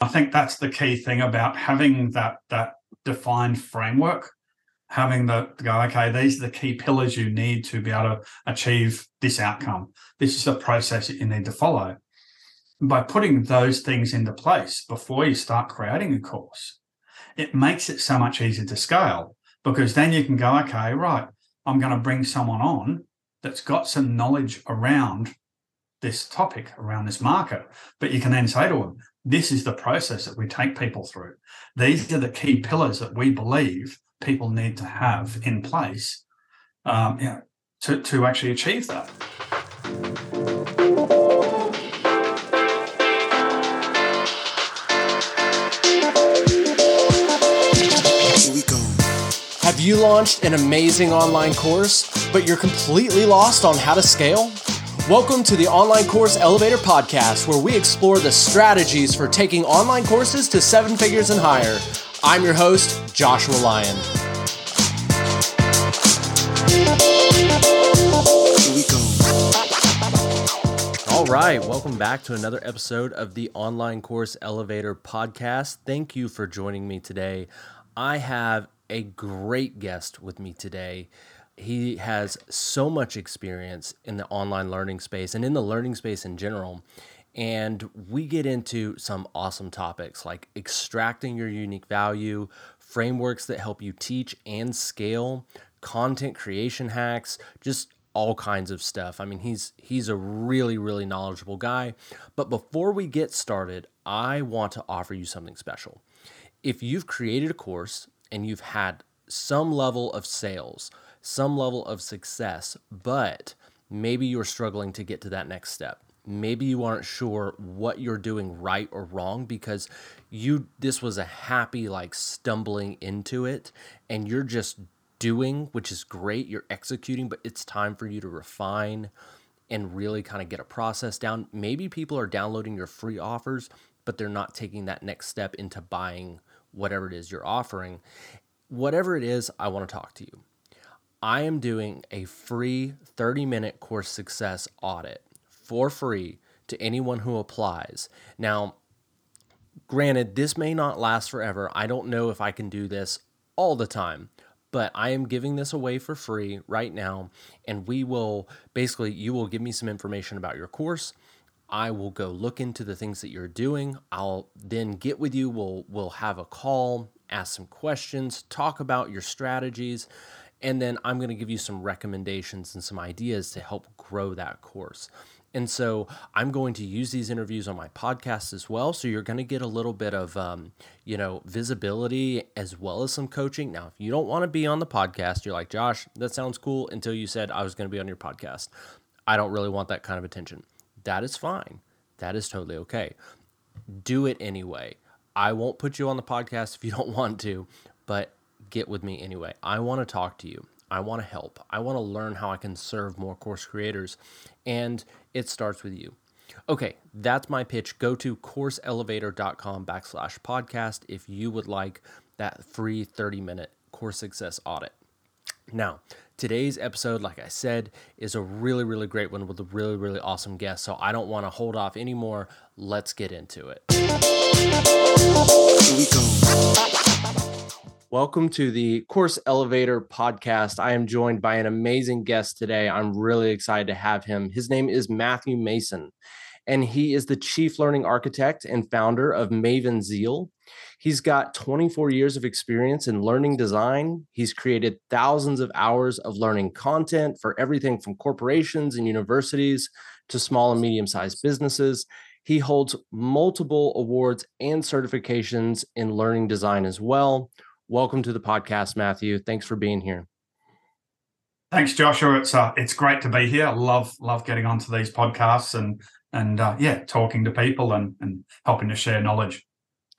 I think that's the key thing about having that that defined framework, having the go, okay, these are the key pillars you need to be able to achieve this outcome. This is the process that you need to follow. By putting those things into place before you start creating a course, it makes it so much easier to scale because then you can go, okay, right, I'm going to bring someone on that's got some knowledge around this topic, around this market. But you can then say to them, this is the process that we take people through. These are the key pillars that we believe people need to have in place um, you know, to, to actually achieve that. Have you launched an amazing online course, but you're completely lost on how to scale? Welcome to the Online Course Elevator Podcast, where we explore the strategies for taking online courses to seven figures and higher. I'm your host, Joshua Lyon. All right, welcome back to another episode of the Online Course Elevator Podcast. Thank you for joining me today. I have a great guest with me today. He has so much experience in the online learning space and in the learning space in general. And we get into some awesome topics like extracting your unique value, frameworks that help you teach and scale, content creation hacks, just all kinds of stuff. I mean, he's he's a really really knowledgeable guy. But before we get started, I want to offer you something special. If you've created a course and you've had some level of sales, some level of success, but maybe you're struggling to get to that next step. Maybe you aren't sure what you're doing right or wrong because you this was a happy like stumbling into it and you're just doing, which is great, you're executing, but it's time for you to refine and really kind of get a process down. Maybe people are downloading your free offers, but they're not taking that next step into buying whatever it is you're offering. Whatever it is, I want to talk to you. I am doing a free 30 minute course success audit for free to anyone who applies. Now, granted, this may not last forever. I don't know if I can do this all the time, but I am giving this away for free right now. And we will basically, you will give me some information about your course. I will go look into the things that you're doing. I'll then get with you. We'll we'll have a call, ask some questions, talk about your strategies, and then I'm going to give you some recommendations and some ideas to help grow that course. And so I'm going to use these interviews on my podcast as well. So you're going to get a little bit of, um, you know, visibility as well as some coaching. Now, if you don't want to be on the podcast, you're like, Josh, that sounds cool until you said I was going to be on your podcast. I don't really want that kind of attention that is fine. That is totally okay. Do it anyway. I won't put you on the podcast if you don't want to, but get with me anyway. I want to talk to you. I want to help. I want to learn how I can serve more course creators. And it starts with you. Okay, that's my pitch. Go to courseelevator.com backslash podcast if you would like that free 30 minute course success audit. Now, today's episode, like I said, is a really, really great one with a really, really awesome guest. So I don't want to hold off anymore. Let's get into it. Here we go. Welcome to the Course Elevator podcast. I am joined by an amazing guest today. I'm really excited to have him. His name is Matthew Mason, and he is the chief learning architect and founder of Maven Zeal. He's got 24 years of experience in learning design. He's created thousands of hours of learning content for everything from corporations and universities to small and medium sized businesses. He holds multiple awards and certifications in learning design as well. Welcome to the podcast, Matthew. Thanks for being here. Thanks, Joshua. It's uh, it's great to be here. I love love getting onto these podcasts and and uh, yeah, talking to people and and helping to share knowledge.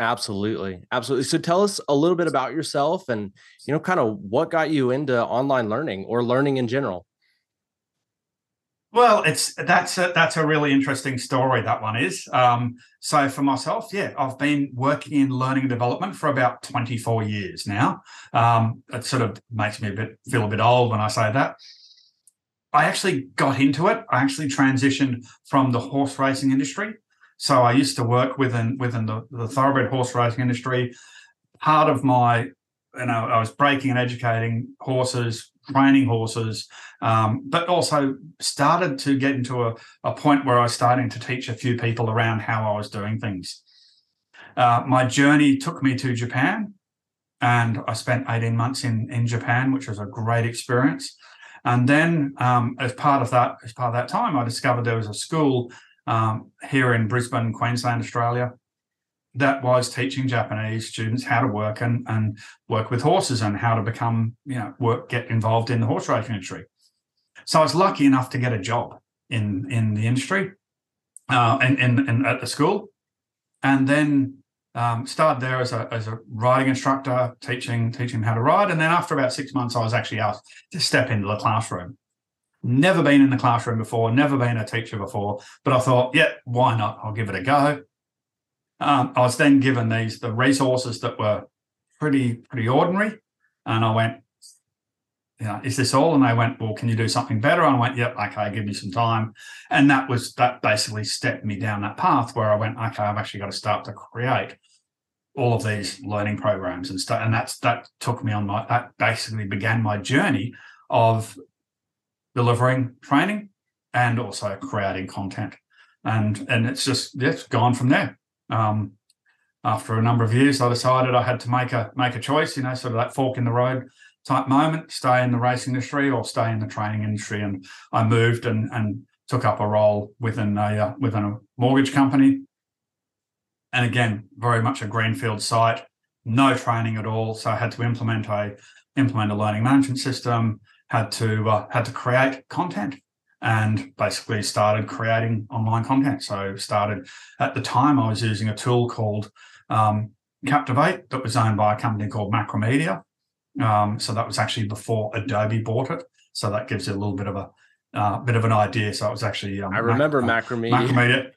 Absolutely. Absolutely. So tell us a little bit about yourself and, you know, kind of what got you into online learning or learning in general. Well, it's that's a, that's a really interesting story. That one is. Um, so for myself, yeah, I've been working in learning and development for about 24 years now. Um, it sort of makes me a bit feel a bit old when I say that. I actually got into it. I actually transitioned from the horse racing industry So I used to work within within the, the thoroughbred horse racing industry. Part of my, you know, I was breaking and educating horses, training horses, um, but also started to get into a, a point where I was starting to teach a few people around how I was doing things. Uh, my journey took me to Japan, and I spent 18 months in, in Japan, which was a great experience. And then, um, as part of that, as part of that time, I discovered there was a school um, here in Brisbane, Queensland, Australia, that was teaching Japanese students how to work and and work with horses and how to become, you know, work get involved in the horse racing industry. So I was lucky enough to get a job in in the industry, uh, and in, in at the school, and then um, started there as a as a riding instructor, teaching teaching how to ride, and then after about six months, I was actually asked to step into the classroom. Never been in the classroom before, never been a teacher before, but I thought, yeah, why not? I'll give it a go. Um, I was then given these the resources that were pretty pretty ordinary, and I went, yeah, is this all? And they went, well, can you do something better? And I went, yep, okay, give me some time. And that was that basically stepped me down that path where I went, okay, I've actually got to start to create all of these learning programs and stuff. And that's that took me on my that basically began my journey of delivering training and also creating content. And and it's just it's gone from there. Um, after a number of years, I decided I had to make a make a choice, you know, sort of that fork in the road type moment, stay in the racing industry or stay in the training industry. And I moved and and took up a role within a uh, within a mortgage company. And again, very much a greenfield site, no training at all. So I had to implement a implement a learning management system, had to uh, had to create content and basically started creating online content. So started at the time I was using a tool called um, Captivate that was owned by a company called Macromedia. Um, so that was actually before Adobe bought it. So that gives you a little bit of a uh, bit of an idea. So it was actually um, I remember Mac- Macromedia. Macromedia.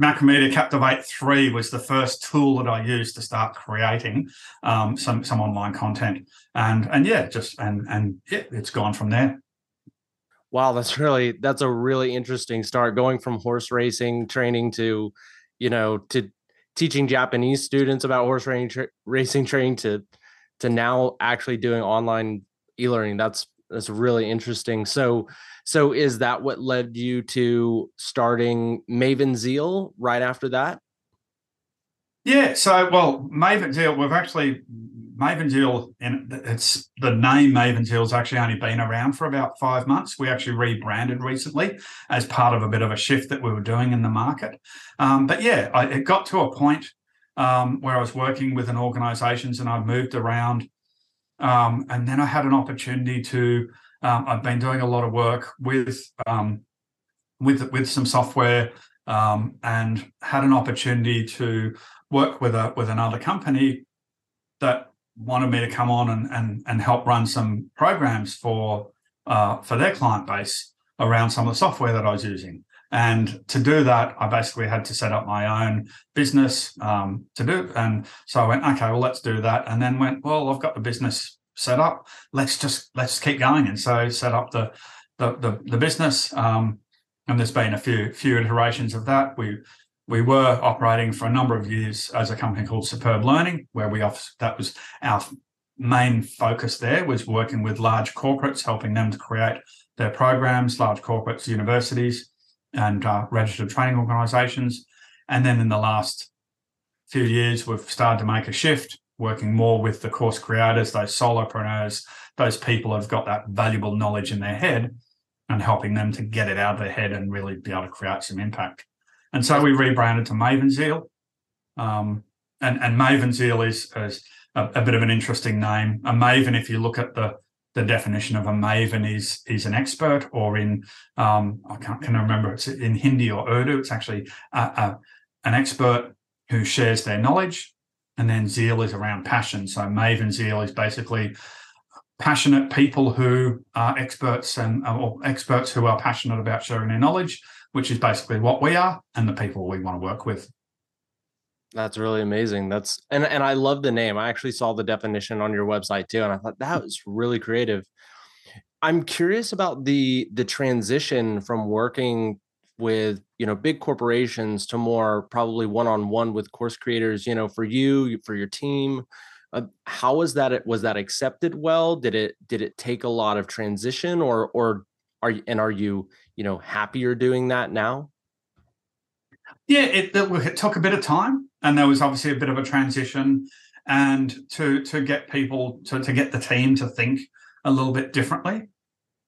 Macromedia Captivate 3 was the first tool that I used to start creating um, some some online content. And and yeah, just and and yeah, it's gone from there. Wow, that's really that's a really interesting start going from horse racing training to, you know, to teaching Japanese students about horse racing, tra- racing training to to now actually doing online e-learning. That's that's really interesting. So so is that what led you to starting maven zeal right after that? Yeah so well maven zeal we've actually maven zeal and it's the name maven zeal's actually only been around for about five months we actually rebranded recently as part of a bit of a shift that we were doing in the market um, but yeah I, it got to a point um, where I was working with an organizations and I moved around. Um, and then I had an opportunity to, um, I've been doing a lot of work with, um, with, with some software um, and had an opportunity to work with a, with another company that wanted me to come on and, and, and help run some programs for, uh, for their client base around some of the software that I was using. And to do that, I basically had to set up my own business um, to do. And so I went, okay, well, let's do that. And then went, well, I've got the business set up. Let's just let's keep going. And so set up the the the, the business. Um, and there's been a few few iterations of that. We we were operating for a number of years as a company called Superb Learning, where we off that was our main focus there was working with large corporates, helping them to create their programs, large corporates, universities and uh, registered training organizations. And then in the last few years, we've started to make a shift, working more with the course creators, those solopreneurs, those people who've got that valuable knowledge in their head and helping them to get it out of their head and really be able to create some impact. And so we rebranded to Maven Zeal. Um, and, and Maven Zeal is, is a, a, bit of an interesting name. A Maven, if you look at the the definition of a maven is is an expert, or in um, I can't can I remember it's in Hindi or Urdu. It's actually a, a, an expert who shares their knowledge, and then zeal is around passion. So maven zeal is basically passionate people who are experts and or experts who are passionate about sharing their knowledge, which is basically what we are and the people we want to work with. That's really amazing. That's and and I love the name. I actually saw the definition on your website too, and I thought that was really creative. I'm curious about the the transition from working with you know big corporations to more probably one-on-one with course creators you know for you for your team uh, how was that was that accepted well did it did it take a lot of transition or or are and are you you know happier doing that now yeah it, it took a bit of time and there was obviously a bit of a transition and to to get people to, to get the team to think a little bit differently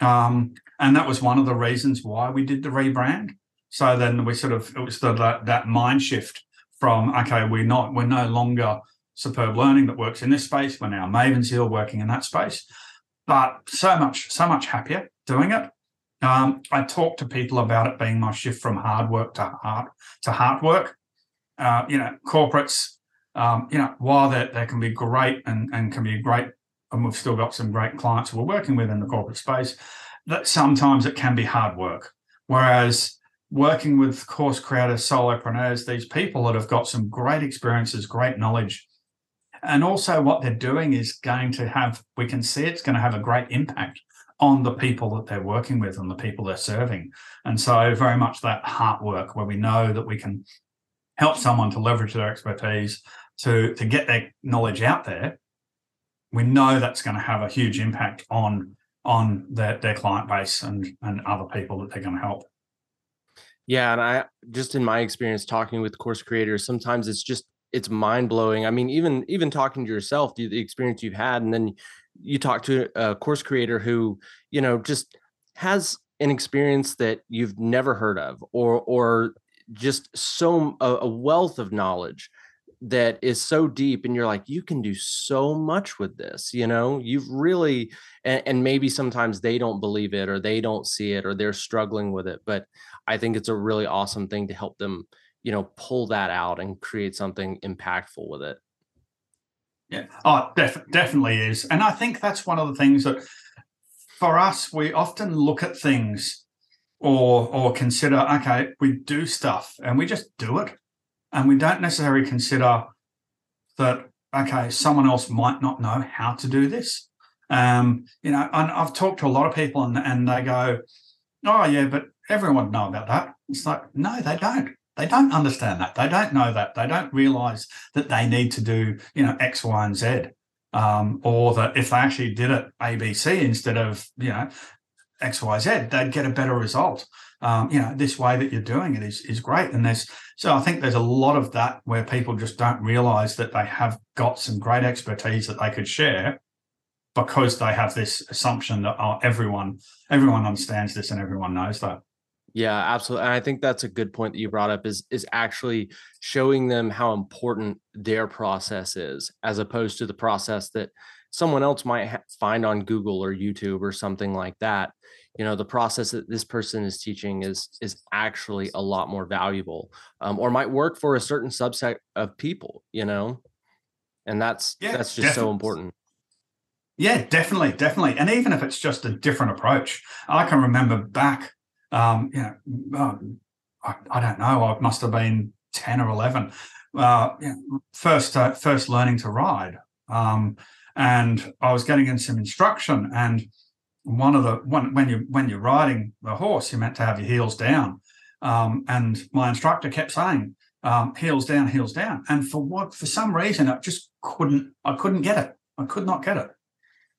um, and that was one of the reasons why we did the rebrand so then we sort of it was the, that, that mind shift from okay, we're not we're no longer superb learning that works in this space. We're now Maven Zeal working in that space, but so much so much happier doing it. Um, I talk to people about it being my shift from hard work to heart to heart work. Uh, you know, corporates, um, you know, while they, they can be great and, and can be great, and we've still got some great clients we're working with in the corporate space, that sometimes it can be hard work. Whereas working with course creators, solopreneurs, these people that have got some great experiences, great knowledge. And also, what they're doing is going to have, we can see it's going to have a great impact on the people that they're working with and the people they're serving. And so, very much that heart work where we know that we can help someone to leverage their expertise to, to get their knowledge out there. We know that's going to have a huge impact on on their, their client base and, and other people that they're going to help. Yeah, and I just in my experience talking with course creators, sometimes it's just it's mind blowing. I mean, even even talking to yourself, the, the experience you've had, and then you talk to a course creator who you know just has an experience that you've never heard of, or or just so a, a wealth of knowledge that is so deep and you're like you can do so much with this you know you've really and, and, maybe sometimes they don't believe it or they don't see it or they're struggling with it but I think it's a really awesome thing to help them, you know, pull that out and create something impactful with it. Yeah. Oh, def- definitely is. And I think that's one of the things that for us, we often look at things or or consider, okay, we do stuff and we just do it. And we don't necessarily consider that, okay, someone else might not know how to do this. Um, you know, and I've talked to a lot of people and, and they go, oh yeah, but everyone know about that. It's like, no, they don't. They don't understand that. They don't know that. They don't realize that they need to do, you know, X, Y, and Z. Um, or that if they actually did it ABC instead of, you know, X, Y, Z, they'd get a better result. Um, you know, this way that you're doing it is is great. And there's so I think there's a lot of that where people just don't realize that they have got some great expertise that they could share because they have this assumption that oh, everyone everyone understands this and everyone knows that. Yeah, absolutely. And I think that's a good point that you brought up is is actually showing them how important their process is as opposed to the process that someone else might ha- find on Google or YouTube or something like that. You know, the process that this person is teaching is is actually a lot more valuable um, or might work for a certain subset of people, you know. And that's yeah, that's just definitely. so important. Yeah, definitely, definitely. And even if it's just a different approach, I can remember back um, you know, I, I, don't know, I must have been 10 or 11. Uh, you know, first, uh, first learning to ride. Um, and I was getting in some instruction and one of the one when you when you're riding the horse, you're meant to have your heels down. Um, and my instructor kept saying, um, heels down, heels down. And for what for some reason I just couldn't I couldn't get it. I could not get it.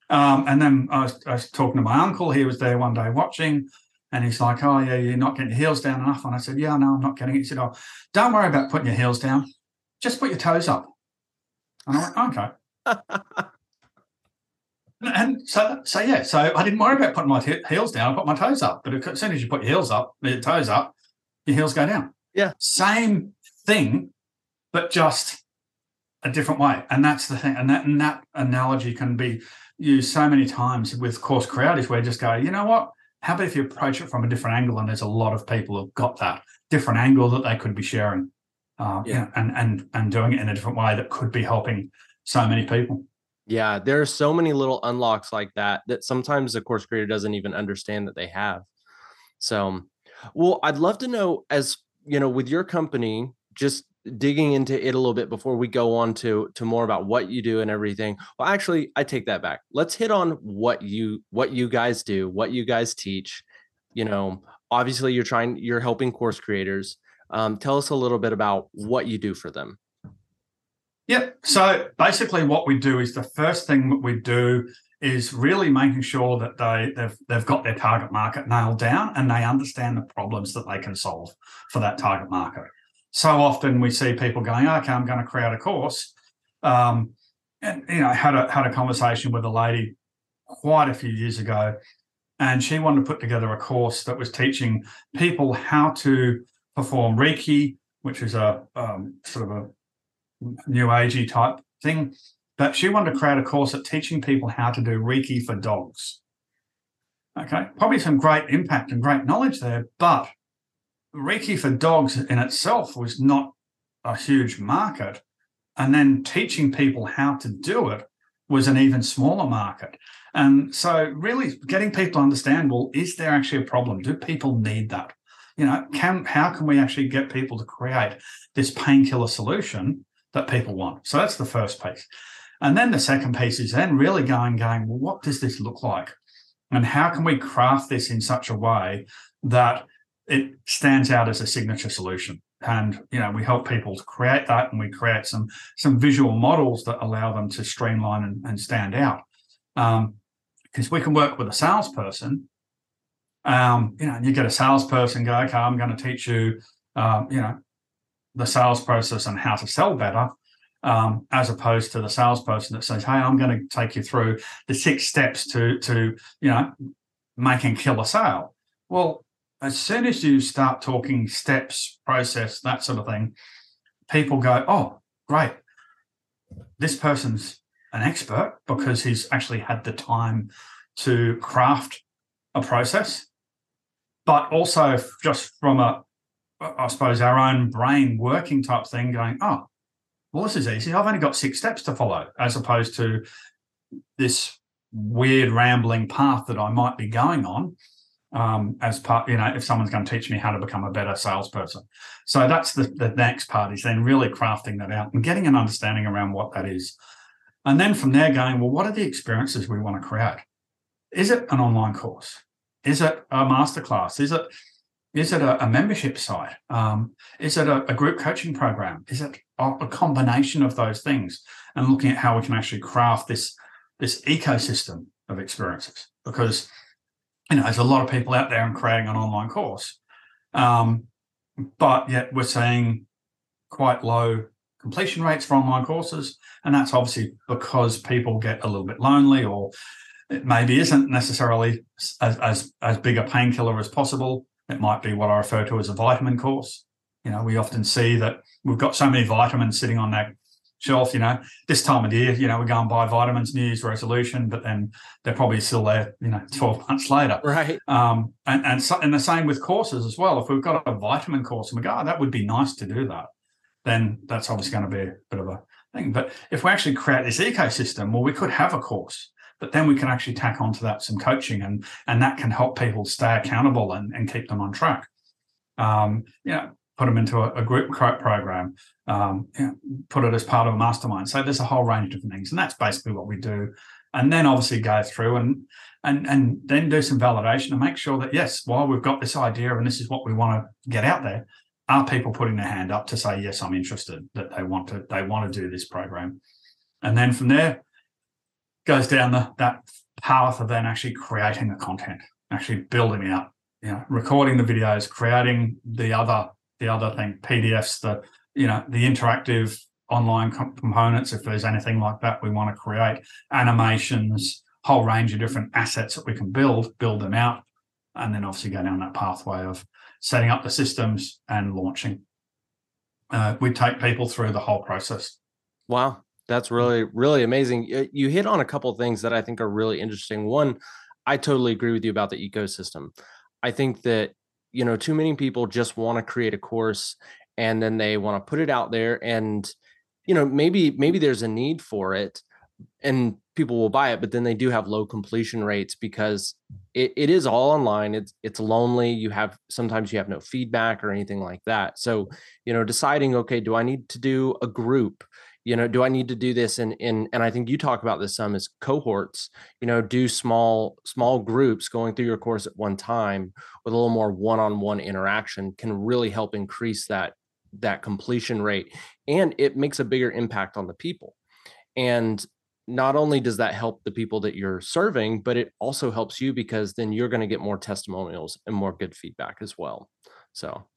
Um, and then I was, I was, talking to my uncle. He was there one day watching, and he's like, Oh, yeah, you're not getting your heels down enough. And I said, Yeah, no, I'm not getting it. He said, Oh, don't worry about putting your heels down. Just put your toes up. And I went, Okay. and so, so yeah, so I didn't worry about putting my t- heels down. I put my toes up. But as soon as you put your heels up, your toes up, your heels go down. Yeah. Same thing, but just a different way. And that's the thing. And that, and that analogy can be used so many times with course creators where just go, you know what? How about if you approach it from a different angle? And there's a lot of people who've got that different angle that they could be sharing, uh, yeah, and and and doing it in a different way that could be helping so many people. Yeah, there are so many little unlocks like that that sometimes the course creator doesn't even understand that they have. So, well, I'd love to know as you know, with your company, just digging into it a little bit before we go on to to more about what you do and everything. Well actually i take that back. Let's hit on what you what you guys do what you guys teach. You know obviously you're trying you're helping course creators. Um, tell us a little bit about what you do for them. Yep. So basically, what we do is the first thing that we do is really making sure that they they've they've got their target market nailed down and they understand the problems that they can solve for that target market. So often we see people going, "Okay, I'm going to create a course," um, and you know, had a had a conversation with a lady quite a few years ago, and she wanted to put together a course that was teaching people how to perform Reiki, which is a um, sort of a new agey type thing. But she wanted to create a course at teaching people how to do Reiki for dogs. Okay, probably some great impact and great knowledge there, but Reiki for dogs in itself was not a huge market. And then teaching people how to do it was an even smaller market. And so, really getting people to understand well, is there actually a problem? Do people need that? You know, can how can we actually get people to create this painkiller solution that people want. So that's the first piece. And then the second piece is then really going, going, well, what does this look like? And how can we craft this in such a way that it stands out as a signature solution? And you know, we help people to create that and we create some some visual models that allow them to streamline and, and stand out. Um, because we can work with a salesperson. Um, you know, and you get a salesperson go, okay, I'm going to teach you, um, you know, the sales process and how to sell better, um, as opposed to the salesperson that says, "Hey, I'm going to take you through the six steps to to you know making killer sale." Well, as soon as you start talking steps, process, that sort of thing, people go, "Oh, great! This person's an expert because he's actually had the time to craft a process." But also, just from a I suppose, our own brain working type thing, going, oh, well, this is easy. I've only got six steps to follow, as opposed to this weird rambling path that I might be going on. Um, as part, you know, if someone's going to teach me how to become a better salesperson. So that's the, the next part is then really crafting that out and getting an understanding around what that is. And then from there, going, well, what are the experiences we want to create? Is it an online course? Is it a masterclass? Is it is it a, a membership site? Um, is it a, a, group coaching program? Is it a, a, combination of those things? And looking at how we can actually craft this this ecosystem of experiences, because you know there's a lot of people out there and creating an online course, um, but yet we're seeing quite low completion rates for online courses, and that's obviously because people get a little bit lonely or it maybe isn't necessarily as, as, as big a painkiller as possible it might be what I refer to as a vitamin course. You know, we often see that we've got so many vitamins sitting on that shelf. You know, this time of year, you know, we go and buy vitamins, New Year's resolution, but then they're probably still there, you know, 12 months later. Right. Um, and, and, so, and the same with courses as well. If we've got a vitamin course and we go, oh, that would be nice to do that, then that's obviously going to be a bit of a thing. But if we actually create this ecosystem, well, we could have a course but then we can actually tack onto that some coaching and and that can help people stay accountable and, and keep them on track um, you know put them into a, a group program um, put it as part of a mastermind. So there's a whole range of different things and that's basically what we do. And then obviously go through and and and then do some validation and make sure that yes while we've got this idea and this is what we want to get out there are people putting their hand up to say yes i'm interested that they want to they want to do this program. And then from there goes down the, that path of then actually creating the content, actually building out, you know, recording the videos, creating the other the other thing, PDFs, the you know the interactive online components. If there's anything like that we want to create, animations, whole range of different assets that we can build, build them out, and then obviously go down that pathway of setting up the systems and launching. Uh, we take people through the whole process. Wow, that's really, really amazing. You hit on a couple things that I think are really interesting. One, I totally agree with you about the ecosystem. I think that, you know, too many people just want to create a course and then they want to put it out there and, you know, maybe, maybe there's a need for it and people will buy it, but then they do have low completion rates because it, it is all online. It's it's lonely. You have sometimes you have no feedback or anything like that. So, you know, deciding, okay, do I need to do a group? You know do i need to do this? And in and i think you talk about this some as cohorts you know do small small groups going through your course at one time with a little more one-on-one interaction can really help increase that that completion rate and it makes a bigger impact on the people. And not only does that help the people that you're serving but it also helps you because then you're going to get more testimonials and more good feedback as well. So.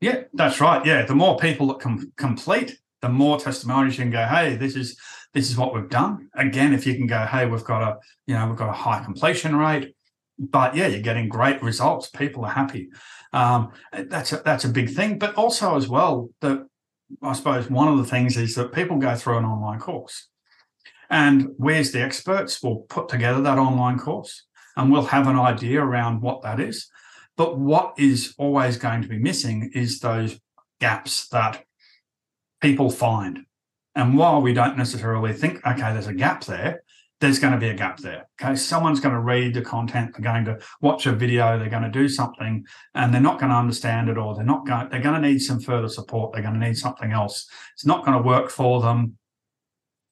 Yeah that's right. Yeah the more people that com- complete the more testimonials you can go, hey, this is this is what we've done. Again, if you can go, hey, we've got a you know we've got a high completion rate, but yeah, you're getting great results. People are happy. Um, that's a, that's a big thing. But also as well, that I suppose one of the things is that people go through an online course, and where's the experts will put together that online course, and we'll have an idea around what that is. But what is always going to be missing is those gaps that people find. And while we don't necessarily think, okay, there's a gap there, there's going to be a gap there. Okay. Someone's going to read the content, they're going to watch a video, they're going to do something, and they're not going to understand it, or they're not going, they're going to need some further support. They're going to need something else. It's not going to work for them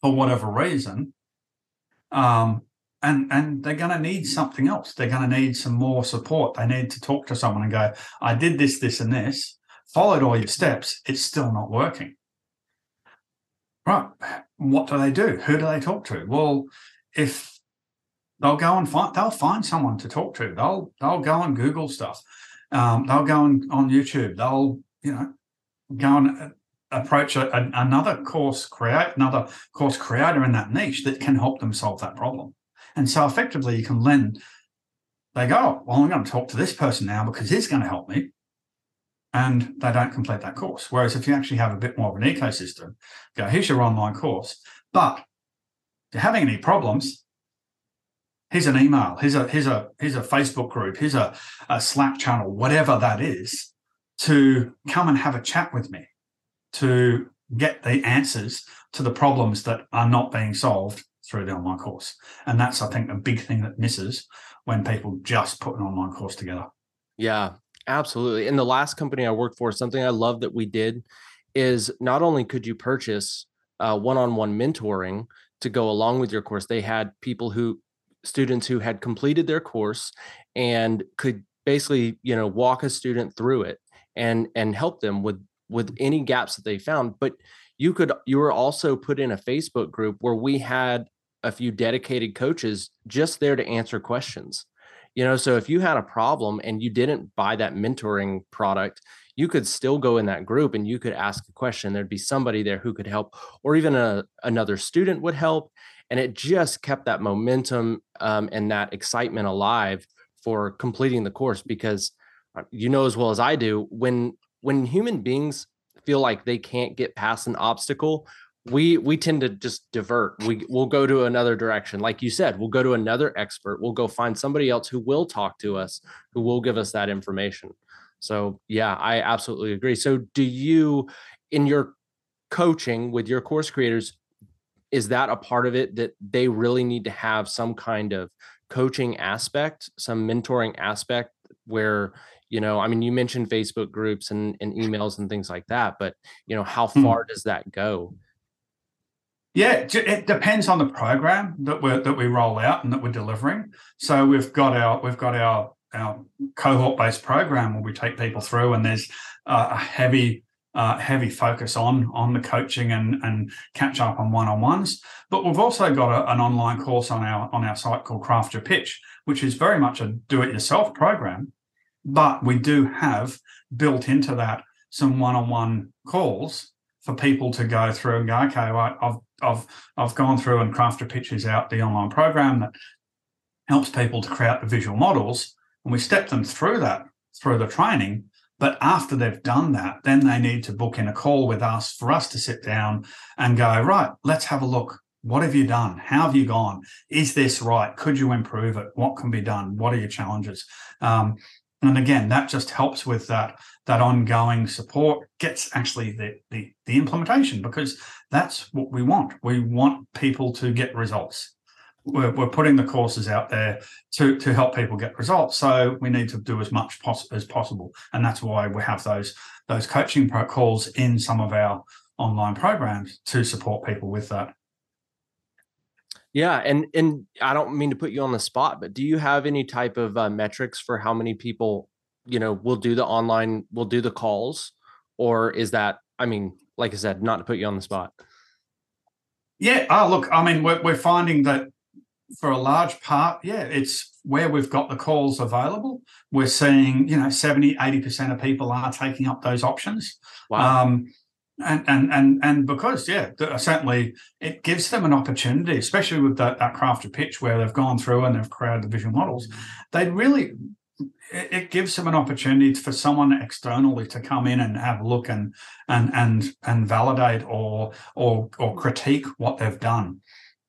for whatever reason. Um, and and they're going to need something else. They're going to need some more support. They need to talk to someone and go, I did this, this, and this, followed all your steps. It's still not working right, what do they do? Who do they talk to? Well, if they'll go and find, they'll find someone to talk to. They'll they'll go and Google stuff. Um, they'll go on, on YouTube. They'll you know go and approach a, a, another course create another course creator in that niche that can help them solve that problem. And so effectively, you can lend. They go, well, I'm going to talk to this person now because he's going to help me and they don't complete that course. Whereas if you actually have a bit more of an ecosystem, go, here's your online course. But if you're having any problems, here's an email, here's a here's a here's a Facebook group, here's a, a Slack channel, whatever that is, to come and have a chat with me to get the answers to the problems that are not being solved through the online course. And that's, I think, a big thing that misses when people just put an online course together. Yeah, Absolutely. In the last company I worked for, something I love that we did is not only could you purchase uh, one-on-one mentoring to go along with your course, they had people who students who had completed their course and could basically, you know, walk a student through it and and help them with with any gaps that they found. But you could you were also put in a Facebook group where we had a few dedicated coaches just there to answer questions you know so if you had a problem and you didn't buy that mentoring product you could still go in that group and you could ask a question. There'd be somebody there who could help or even a, another student would help and it just kept that momentum um, and that excitement alive for completing the course because uh, you know as well as i do when when human beings feel like they can't get past an obstacle we we tend to just divert. We we'll go to another direction. Like you said we'll go to another expert. We'll go find somebody else who will talk to us who will give us that information. So yeah i absolutely agree. So do you in your coaching with your course creators is that a part of it that they really need to have some kind of coaching aspect some mentoring aspect where you know i mean you mentioned facebook groups and, and emails and things like that but you know how hmm. far does that go yeah, it depends on the program that we that we roll out and that we're delivering. So we've got our we've got our our cohort based program where we take people through, and there's a heavy uh, heavy focus on on the coaching and and catch up on one on ones. But we've also got a, an online course on our on our site called Craft Your Pitch, which is very much a do it yourself program. But we do have built into that some one on one calls for people to go through and go, okay, well, I've I've I've gone through and crafted pictures out the online program that helps people to create the visual models, and we step them through that through the training. But after they've done that, then they need to book in a call with us for us to sit down and go, right, let's have a look. What have you done? How have you gone? Is this right? Could you improve it? What can be done? What are your challenges? Um, and again, that just helps with that that ongoing support gets actually the, the, the implementation because that's what we want. We want people to get results. We're, we're putting the courses out there to to help people get results. So we need to do as much as possible, and that's why we have those those coaching calls in some of our online programs to support people with that. Yeah, and and I don't mean to put you on the spot, but do you have any type of uh, metrics for how many people, you know, will do the online, will do the calls, or is that? I mean, like I said, not to put you on the spot. Yeah. Oh, look. I mean, we're we're finding that for a large part, yeah, it's where we've got the calls available. We're seeing, you know, 70, 80% of people are taking up those options. Wow. Um, and and and and because yeah certainly it gives them an opportunity especially with that, that crafted pitch where they've gone through and they've created the visual models mm. they really it gives them an opportunity for someone externally to come in and have a look and and and and validate or or or critique what they've done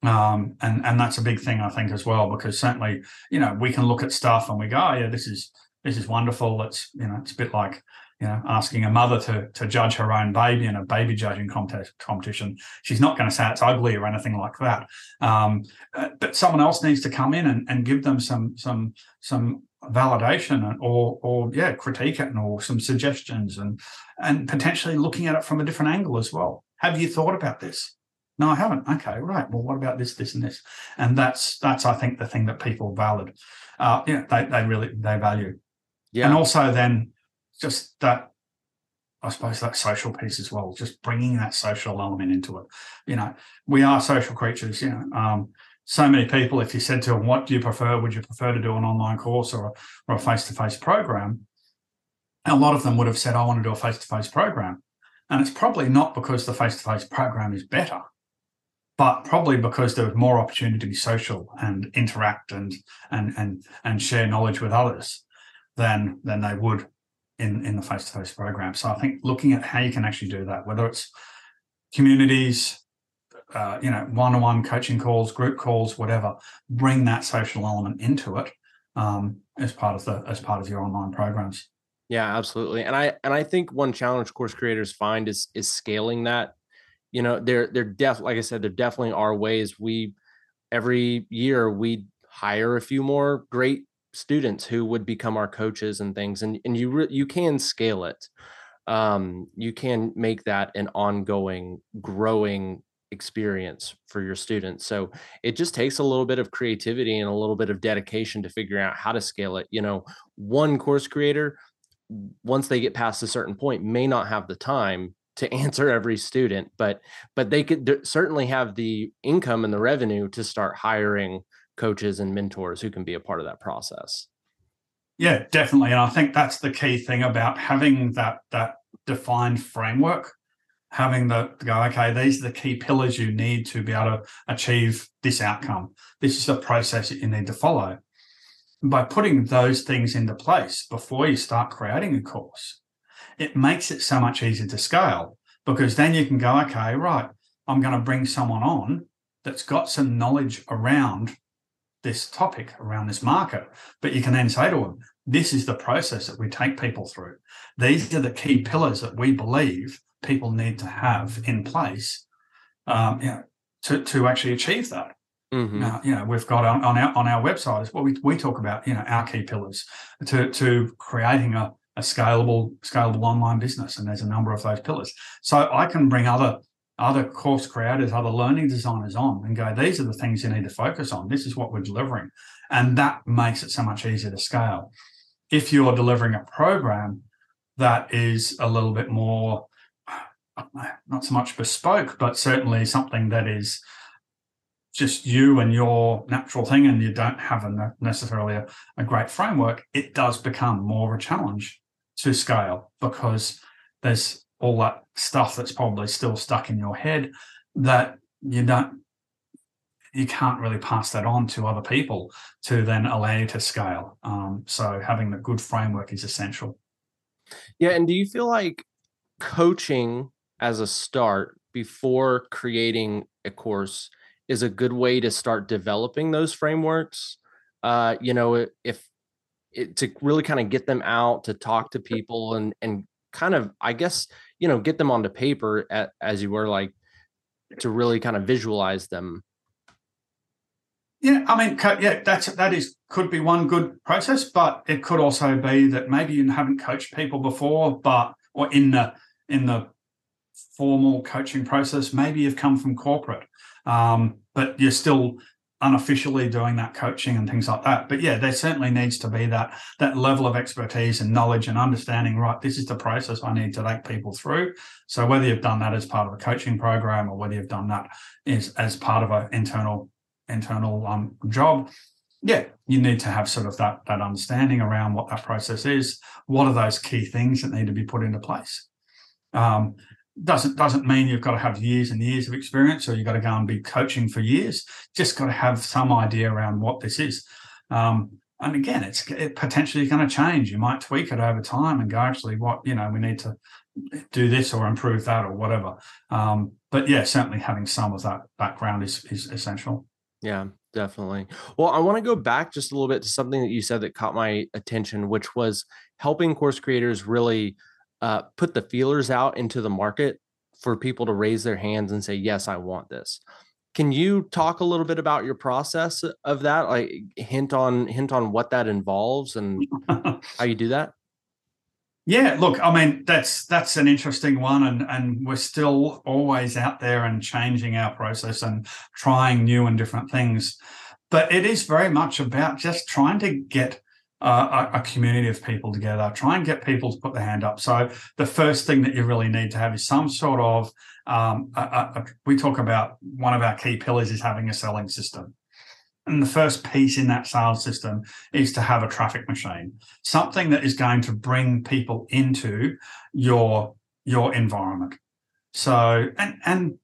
um, and and that's a big thing i think as well because certainly you know we can look at stuff and we go oh, yeah this is this is wonderful it's you know it's a bit like you know, asking a mother to to judge her own baby in a baby judging contest competition. She's not going to say it's ugly or anything like that. Um, uh, but someone else needs to come in and, and give them some some some validation or or yeah, critique it or some suggestions and and potentially looking at it from a different angle as well. Have you thought about this? No, I haven't. Okay, right. Well, what about this, this, and this? And that's that's I think the thing that people valid. Uh, yeah, they they really they value. Yeah. And also then just that I suppose that social piece as well, just bringing that social element into it. You know, we are social creatures. You know, um, so many people. If you said to them, "What do you prefer? Would you prefer to do an online course or a, or a face-to-face program?" A lot of them would have said, "I want to do a face-to-face program," and it's probably not because the face-to-face program is better, but probably because there was more opportunity to be social and interact and and and and share knowledge with others than than they would in in the face to face program. So I think looking at how you can actually do that, whether it's communities, uh, you know, one on one coaching calls, group calls, whatever, bring that social element into it um, as part of the as part of your online programs. Yeah, absolutely. And I and I think one challenge course creators find is is scaling that. You know, there there def like I said, there definitely are ways we every year we hire a few more great students who would become our coaches and things and and you re- you can scale it. Um you can make that an ongoing growing experience for your students. So it just takes a little bit of creativity and a little bit of dedication to figure out how to scale it. You know one course creator once they get past a certain point may not have the time to answer every student but but they could certainly have the income and the revenue to start hiring coaches and mentors who can be a part of that process. Yeah, definitely. And I think that's the key thing about having that that defined framework, having the go, okay, these are the key pillars you need to be able to achieve this outcome. This is the process that you need to follow. by putting those things into place before you start creating a course, it makes it so much easier to scale because then you can go, okay, right, I'm going to bring someone on that's got some knowledge around this topic around this market. But you can then say to them, this is the process that we take people through. These are the key pillars that we believe people need to have in place um, you know, to, to actually achieve that. Mm-hmm. Now, you know, we've got on, on, our on our website is what we, we talk about, you know, our key pillars to to creating a, a scalable, scalable online business. And there's a number of those pillars. So I can bring other other course creators, other learning designers on and go, these are the things you need to focus on. This is what we're delivering. And that makes it so much easier to scale. If you're delivering a program that is a little bit more, not so much bespoke, but certainly something that is just you and your natural thing, and you don't have a necessarily a, a great framework, it does become more of a challenge to scale because there's all that stuff that's probably still stuck in your head that you don't you can't really pass that on to other people to then allow you to scale. Um, so having the good framework is essential. Yeah and do you feel like coaching as a start before creating a course is a good way to start developing those frameworks? Uh, you know if it, to really kind of get them out to talk to people and and kind of i guess you know get them onto paper at, as you were like to really kind of visualize them yeah i mean yeah that's that is could be one good process but it could also be that maybe you haven't coached people before but or in the in the formal coaching process. Maybe you've come from corporate, um, but you're still unofficially doing that coaching and things like that. But yeah, there certainly needs to be that that level of expertise and knowledge and understanding. Right, this is the process I need to take people through. So whether you've done that as part of a coaching program or whether you've done that is as part of an internal internal um, job, yeah, you need to have sort of that that understanding around what that process is. What are those key things that need to be put into place? Um, doesn't doesn't mean you've got to have years and years of experience or you've got to go and be coaching for years. Just got to have some idea around what this is. Um, and again, it's it potentially going to change. You might tweak it over time and go, actually, what you know, we need to do this or improve that or whatever. Um, but yeah, certainly having some of that background is is essential. Yeah, definitely. Well, I want to go back just a little bit to something that you said that caught my attention, which was helping course creators really uh, put the feelers out into the market for people to raise their hands and say, yes, I want this. Can you talk a little bit about your process of that? Like hint on hint on what that involves and how you do that? Yeah, look, I mean that's that's an interesting one, and and we're still always out there and changing our process and trying new and different things. But it is very much about just trying to get uh, a, community of people together. Try and get people to put their hand up. So the first thing that you really need to have is some sort of. Um, a, a, we talk about one of our key pillars is having a selling system. And the first piece in that sales system is to have a traffic machine, something that is going to bring people into your your environment. So and and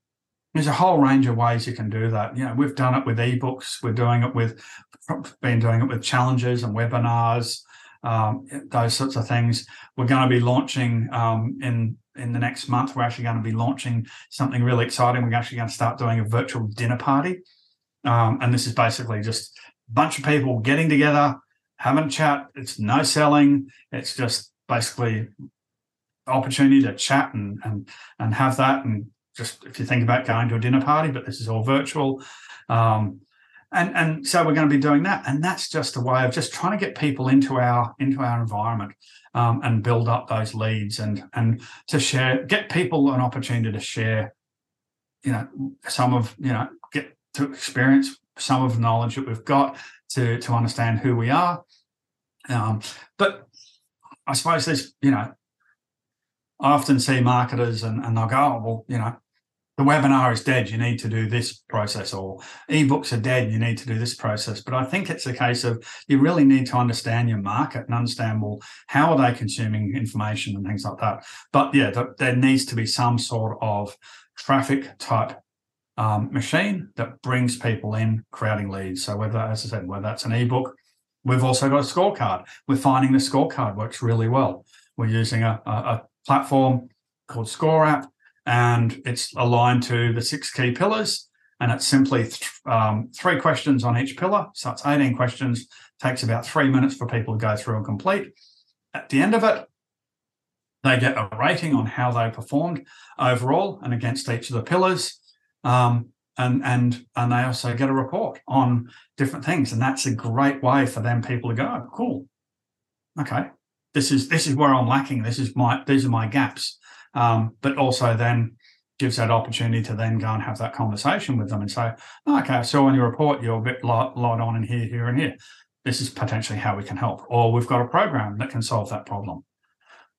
there's a whole range of ways you can do that. You know, we've done it with ebooks. We're doing it with, been doing it with challenges and webinars, um, those sorts of things. We're going to be launching um, in in the next month. We're actually going to be launching something really exciting. We're actually going to start doing a virtual dinner party, um, and this is basically just a bunch of people getting together, having a chat. It's no selling. It's just basically opportunity to chat and and and have that and just if you think about going to a dinner party, but this is all virtual. Um, and and so we're going to be doing that, and that's just a way of just trying to get people into our into our environment um, and build up those leads and and to share, get people an opportunity to share, you know, some of you know get to experience some of the knowledge that we've got to to understand who we are. Um, but I suppose there's you know I often see marketers and, and they'll go, oh, well, you know, the webinar is dead. You need to do this process, or ebooks are dead. You need to do this process. But I think it's a case of you really need to understand your market and understand, well, how are they consuming information and things like that. But yeah, th- there needs to be some sort of traffic type um, machine that brings people in, creating leads. So whether, as I said, whether that's an ebook, we've also got a scorecard. We're finding the scorecard works really well. We're using a, a, a platform called ScoreApp, and it's aligned to the six key pillars. And it's simply th- um, three questions on each pillar. So it's 18 questions, takes about three minutes for people to go through and complete. At the end of it, they get a rating on how they performed overall and against each of the pillars. Um, and and and they also get a report on different things. And that's a great way for them people to go, cool. Okay, this is this is where I'm lacking. This is my these are my gaps. Um, but also then gives that opportunity to then go and have that conversation with them and say, oh, okay, I saw in your report you're a bit light, light on in here, here, and here. This is potentially how we can help. Or we've got a program that can solve that problem.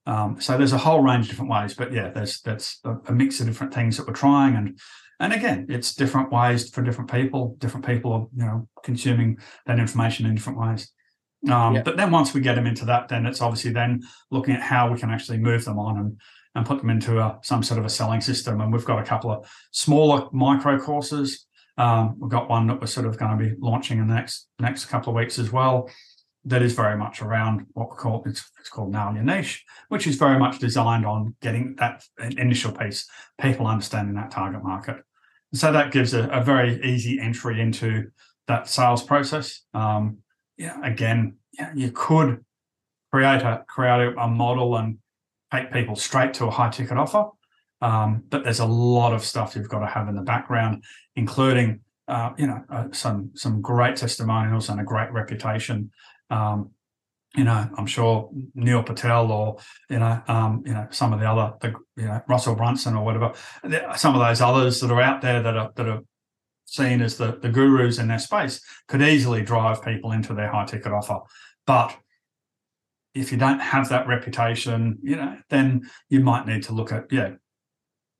Um, so there's a whole range of different ways, but yeah, there's that's a, a, mix of different things that we're trying, and and again, it's different ways for different people. Different people are you know consuming that information in different ways. Um, yeah. But then once we get them into that, then it's obviously then looking at how we can actually move them on and and put them into a, some sort of a selling system. And we've got a couple of smaller micro courses. Um, we've got one that we're sort of going to be launching in the next next couple of weeks as well. That is very much around what we call it's, it's called now your niche, which is very much designed on getting that initial piece, people understanding that target market. So that gives a, a very easy entry into that sales process. Um, yeah, again, yeah, you could create a create a model and take people straight to a high ticket offer. Um, but there's a lot of stuff you've got to have in the background, including uh, you know uh, some some great testimonials and a great reputation. Um, you know, I'm sure Neil Patel or you know, um, you know, some of the other, the, you know, Russell Brunson or whatever, some of those others that are out there that are that are seen as the the gurus in their space could easily drive people into their high ticket offer. But if you don't have that reputation, you know, then you might need to look at yeah,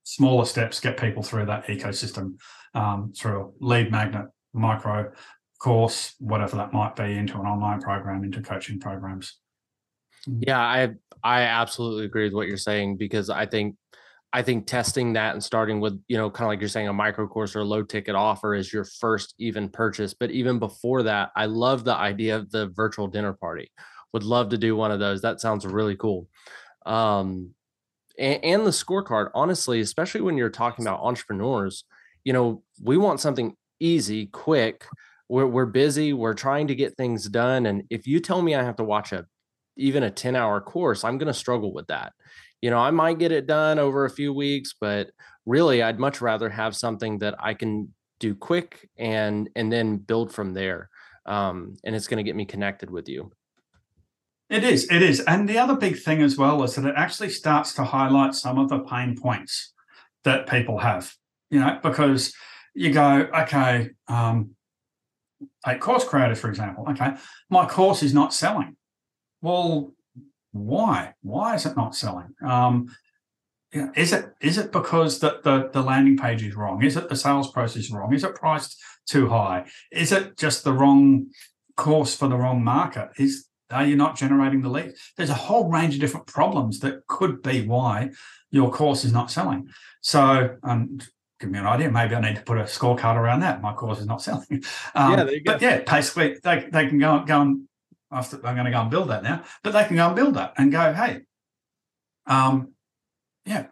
smaller steps, get people through that ecosystem um, through a lead magnet micro course, whatever that might be, into an online program, into coaching programs. Yeah, I I absolutely agree with what you're saying because I think I think testing that and starting with, you know, kind of like you're saying a micro course or a low ticket offer is your first even purchase. But even before that, I love the idea of the virtual dinner party. Would love to do one of those. That sounds really cool. Um, and, and the scorecard, honestly, especially when you're talking about entrepreneurs, you know, we want something easy, quick, we're, we're busy. We're trying to get things done. And if you tell me i have to watch a even a 10 hour course i'm going to struggle with that. You know i might get it done over a few weeks but really i'd much rather have something that i can do quick and and then build from there. Um, and it's going to get me connected with you it is it is and the other big thing as well is that it actually starts to highlight some of the pain points that people have you know because you go okay um, course creators, for example. Okay, my course is not selling. Well, why? Why is it not selling? Um, is it is it because the, the the landing page is wrong? Is it the sales process wrong? Is it priced too high? Is it just the wrong course for the wrong market? Is are you not generating the lead? There's a whole range of different problems that could be why your course is not selling. So, um, give me an idea. Maybe I need to put a scorecard around that. My course is not selling. Um, yeah, there you go. But yeah, basically they, they can go go and after I'm going to go and build that now, but they can go and build that and go, hey, um, yeah,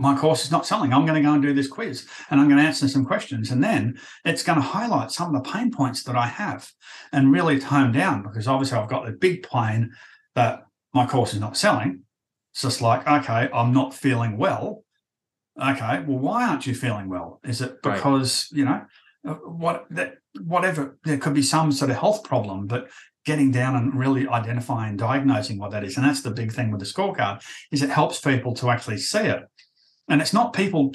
my course is not selling. I'm going to go and do this quiz and I'm going to answer some questions. And then it's going to highlight some of the pain points that I have and really tone down because obviously I've got the big plane that my course is not selling. It's just like, okay, I'm not feeling well okay, well, why aren't you feeling well? Is it because, right. you know, uh, what that whatever there could be some sort of health problem, but getting down and really identifying diagnosing what that is. And that's the big thing with the scorecard is it helps people to actually see it. And it's not people,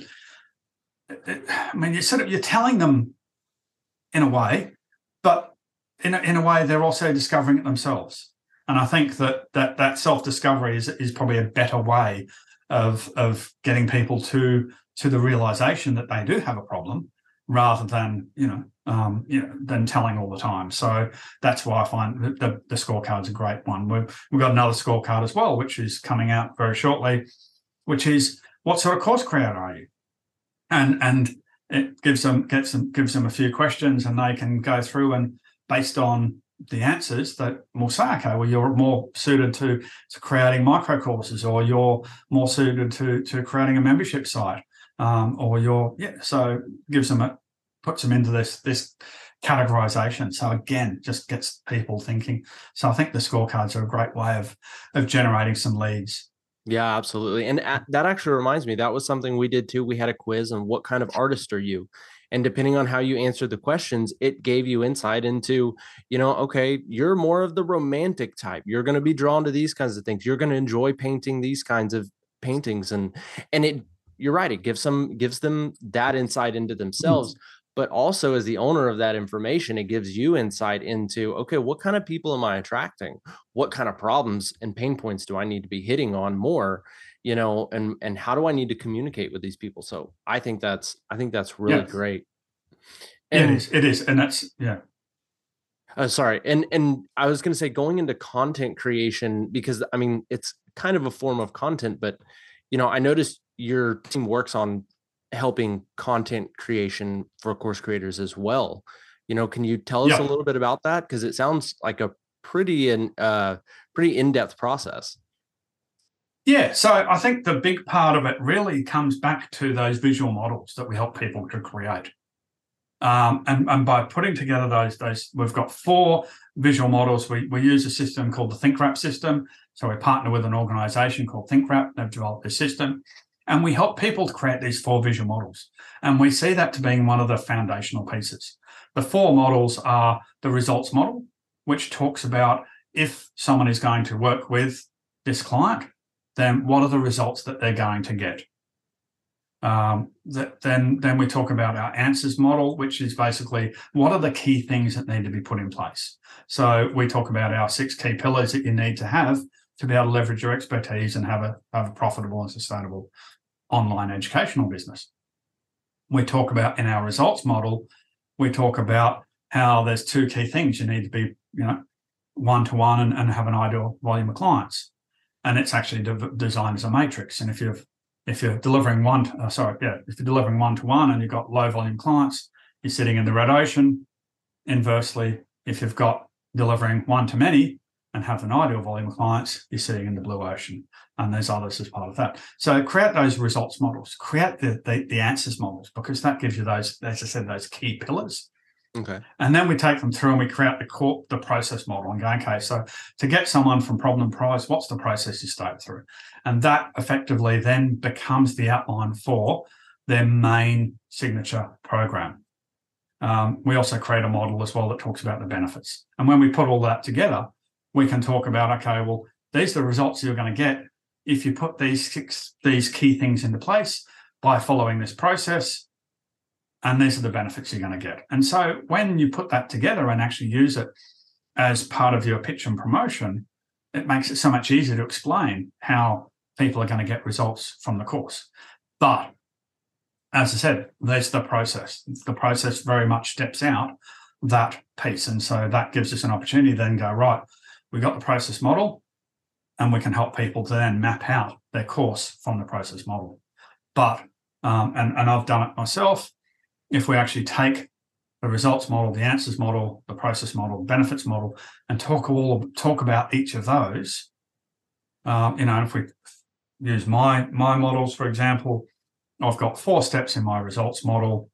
I mean, you're sort of you're telling them in a way, but in a, in a way they're also discovering it themselves. And I think that that that self discovery is is probably a better way of of getting people to to the realization that they do have a problem rather than you know um, you know than telling all the time. So that's why I find the, the, the scorecard's a great one. We've we've got another scorecard as well, which is coming out very shortly, which is what sort of course creator are you? And and it gives them gets them gives them a few questions and they can go through and based on the answers that will say, okay, well, you're more suited to, to creating micro courses, or you're more suited to to creating a membership site, um, or you're yeah. So gives them a puts them into this this categorization. So again, just gets people thinking. So I think the scorecards are a great way of of generating some leads. Yeah, absolutely. And that actually reminds me, that was something we did too. We had a quiz on what kind of artist are you? and depending on how you answered the questions it gave you insight into you know okay you're more of the romantic type you're going to be drawn to these kinds of things you're going to enjoy painting these kinds of paintings and and it you're right it gives them gives them that insight into mm. themselves but also as the owner of that information it gives you insight into okay what kind of people am i attracting? What kind of problems and pain points do i need to be hitting on more you know and and how do i need to communicate with these people? So i think that's i think that's really yes. great. And, it is it is and that's yeah. Uh, sorry and and i was going to say going into content creation because i mean it's kind of a form of content but you know i noticed your team works on helping content creation for course creators as well you know can you tell us yeah. a little bit about that because it sounds like a pretty and uh pretty in-depth process yeah, so I think the big part of it really comes back to those visual models that we help people to create. Um, and, and by putting together those, those, we've got four visual models. We, we use a system called the ThinkWrap system. So we partner with an organization called ThinkWrap. They've developed this system. And we help people to create these four visual models. And we see that to being one of the foundational pieces. The four models are the results model, which talks about if someone is going to work with this client, then what are the results that they're going to get? Um, that, then, then we talk about our answers model, which is basically what are the key things that need to be put in place. So we talk about our six key pillars that you need to have to be able to leverage your expertise and have a, have a profitable and sustainable online educational business. We talk about in our results model, we talk about how there's two key things you need to be, you know, one to one and have an ideal volume of clients. And it's actually de- designed as a matrix. And if you've if you're delivering one, uh, sorry, yeah, if you're delivering one to one and you've got low volume clients, you're sitting in the red ocean. Inversely, if you've got delivering one to many and have an ideal volume of clients, you're sitting in the blue ocean. And there's others as part of that. So create those results models, create the, the, the answers models, because that gives you those, as I said, those key pillars Okay. And then we take them through and we create the core, the process model and go, okay, so to get someone from problem price, what's the process you start through? And that effectively then becomes the outline for their main signature program. Um, we also create a model as well that talks about the benefits. And when we put all that together, we can talk about, okay, well, these are the results you're going to get if you put these six, these key things into place by following this process and these are the benefits you're going to get. And so when you put that together and actually use it as part of your pitch and promotion, it makes it so much easier to explain how people are going to get results from the course. But as I said, there's the process. The process very much steps out that piece. And so that gives us an opportunity then go, right, we got the process model and we can help people to then map out their course from the process model. But, um, and, and I've done it myself if we actually take the results model, the answers model, the process model, benefits model, and talk all talk about each of those. Um, you know, if we use my my models, for example, I've got four steps in my results model.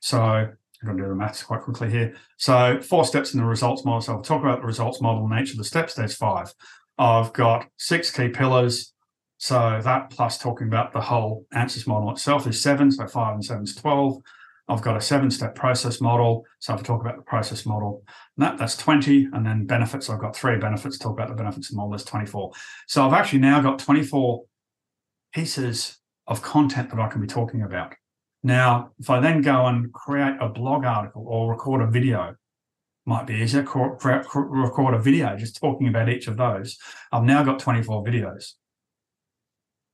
So I'm going to do the maths quite quickly here. So four steps in the results model. So I'll talk about the results model each of the steps. There's five. I've got six key pillars. So that plus talking about the whole answers model itself is seven. So five and seven is 12. I've got a seven step process model. So I talk about the process model, that, that's 20. And then benefits, I've got three benefits. Talk about the benefits model, that's 24. So I've actually now got 24 pieces of content that I can be talking about. Now, if I then go and create a blog article or record a video, might be easier, record a video just talking about each of those. I've now got 24 videos